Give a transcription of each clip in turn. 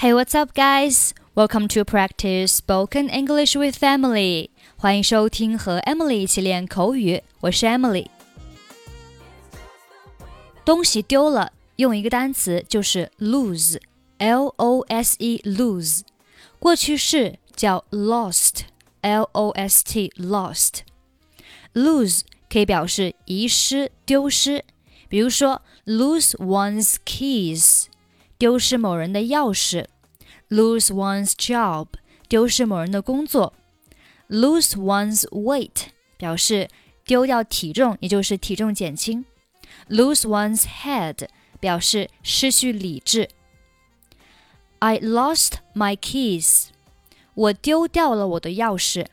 Hey, what's up, guys? Welcome to practice spoken English with Emily. 欢迎收听和 Emily 一起练口语，我是 Emily。东西丢了，用一个单词就是 lose，l o s e lose。过去式叫 lost，l o s t lost。lose 可以表示遗失、丢失，比如说 lose one's keys， 丢失某人的钥匙。lose one's job，丢失某人的工作；lose one's weight 表示丢掉体重，也就是体重减轻；lose one's head 表示失去理智。I lost my keys，我丢掉了我的钥匙。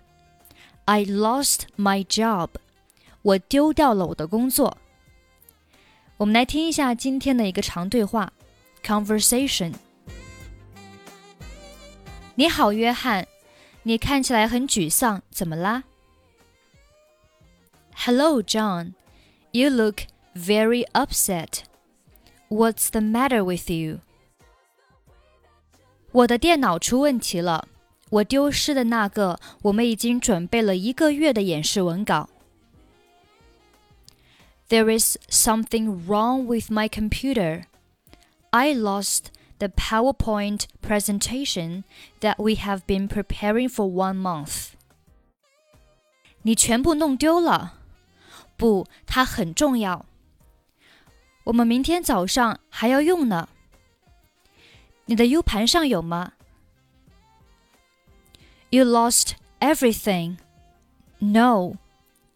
I lost my job，我丢掉了我的工作。我们来听一下今天的一个长对话 ，conversation。你好，约翰，你看起来很沮丧，怎么啦？Hello, John. You look very upset. What's the matter with you? 我的电脑出问题了，我丢失的那个，我们已经准备了一个月的演示文稿。There is something wrong with my computer. I lost the PowerPoint presentation that we have been preparing for one month. 你全部弄丢了？不，它很重要。我们明天早上还要用呢。你的 U 盘上有吗？You lost everything. No,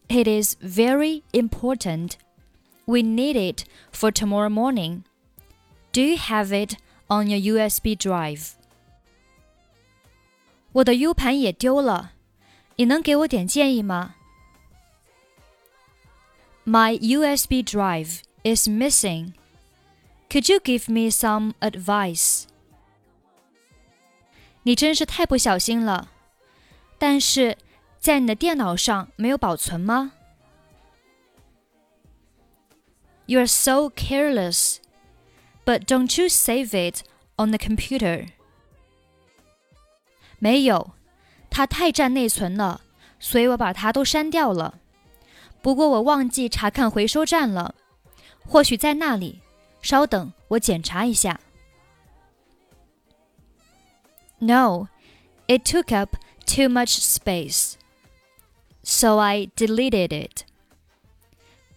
it is very important. We need it for tomorrow morning. Do you have it on your USB drive. 我的 U 盘也丢了，你能给我点建议吗？My USB drive is missing. Could you give me some advice? 你真是太不小心了，但是在你的电脑上没有保存吗？You are so careless. But don't you save it on the computer? 没有，它太占内存了，所以我把它都删掉了。不过我忘记查看回收站了，或许在那里。稍等，我检查一下。No, it took up too much space, so I deleted it.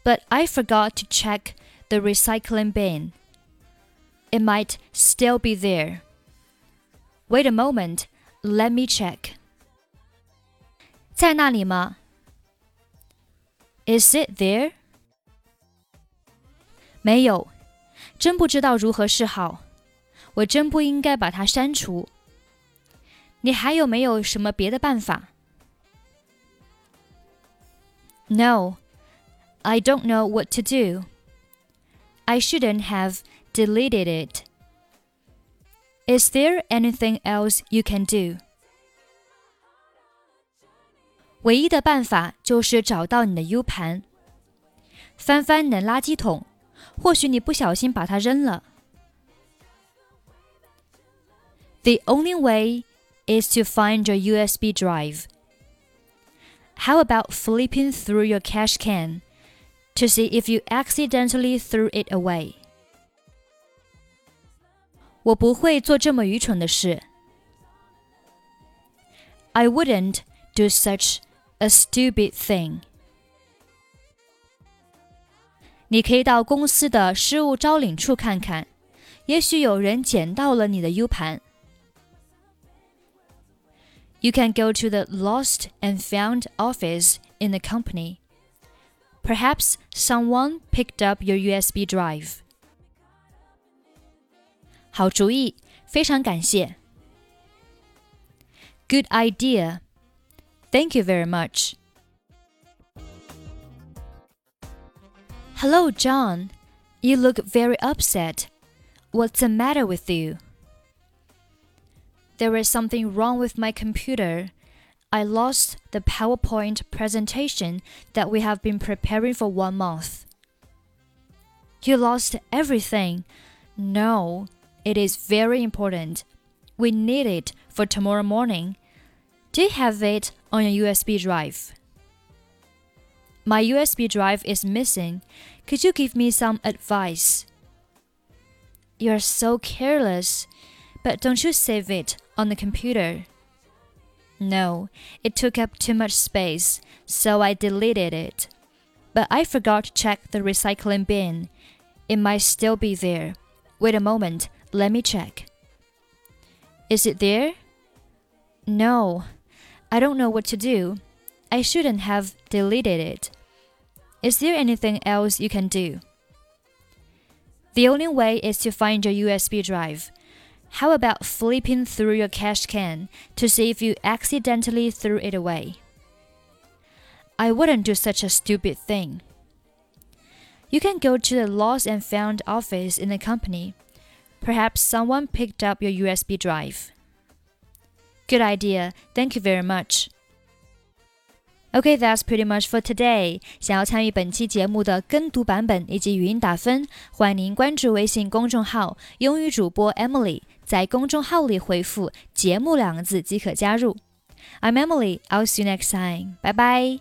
But I forgot to check the recycling bin. It might still be there. Wait a moment, let me check. 在那里吗？Is it there? 没有，真不知道如何是好。我真不应该把它删除。你还有没有什么别的办法？No, I don't know what to do. I shouldn't have deleted it. Is there anything else you can do? 唯一的办法就是找到你的 U 盘，翻翻你的垃圾桶，或许你不小心把它扔了。The only way is to find your USB drive. How about flipping through your cash can to see if you accidentally threw it away? 我不会做这么愚蠢的事。I wouldn't do such a stupid thing. 你可以到公司的失物招领处看看，也许有人捡到了你的 U 盘。You can go to the lost and found office in the company. Perhaps someone picked up your USB drive. 好主意，非常感谢。Good idea. Thank you very much. Hello, John. You look very upset. What's the matter with you? There is something wrong with my computer. I lost the PowerPoint presentation that we have been preparing for one month. You lost everything? No, it is very important. We need it for tomorrow morning. Do you have it on your USB drive? My USB drive is missing. Could you give me some advice? You're so careless. But don't you save it on the computer? No, it took up too much space, so I deleted it. But I forgot to check the recycling bin. It might still be there. Wait a moment, let me check. Is it there? No, I don't know what to do. I shouldn't have deleted it. Is there anything else you can do? The only way is to find your USB drive. How about flipping through your cash can to see if you accidentally threw it away? I wouldn't do such a stupid thing. You can go to the lost and found office in the company. Perhaps someone picked up your USB drive. Good idea. Thank you very much. Okay, that's pretty much for today. 想要参与本期节目的跟读版本以及语音打分，欢迎您关注微信公众号“英语主播 Emily”，在公众号里回复“节目”两个字即可加入。I'm Emily. I'll see you next time. Bye bye.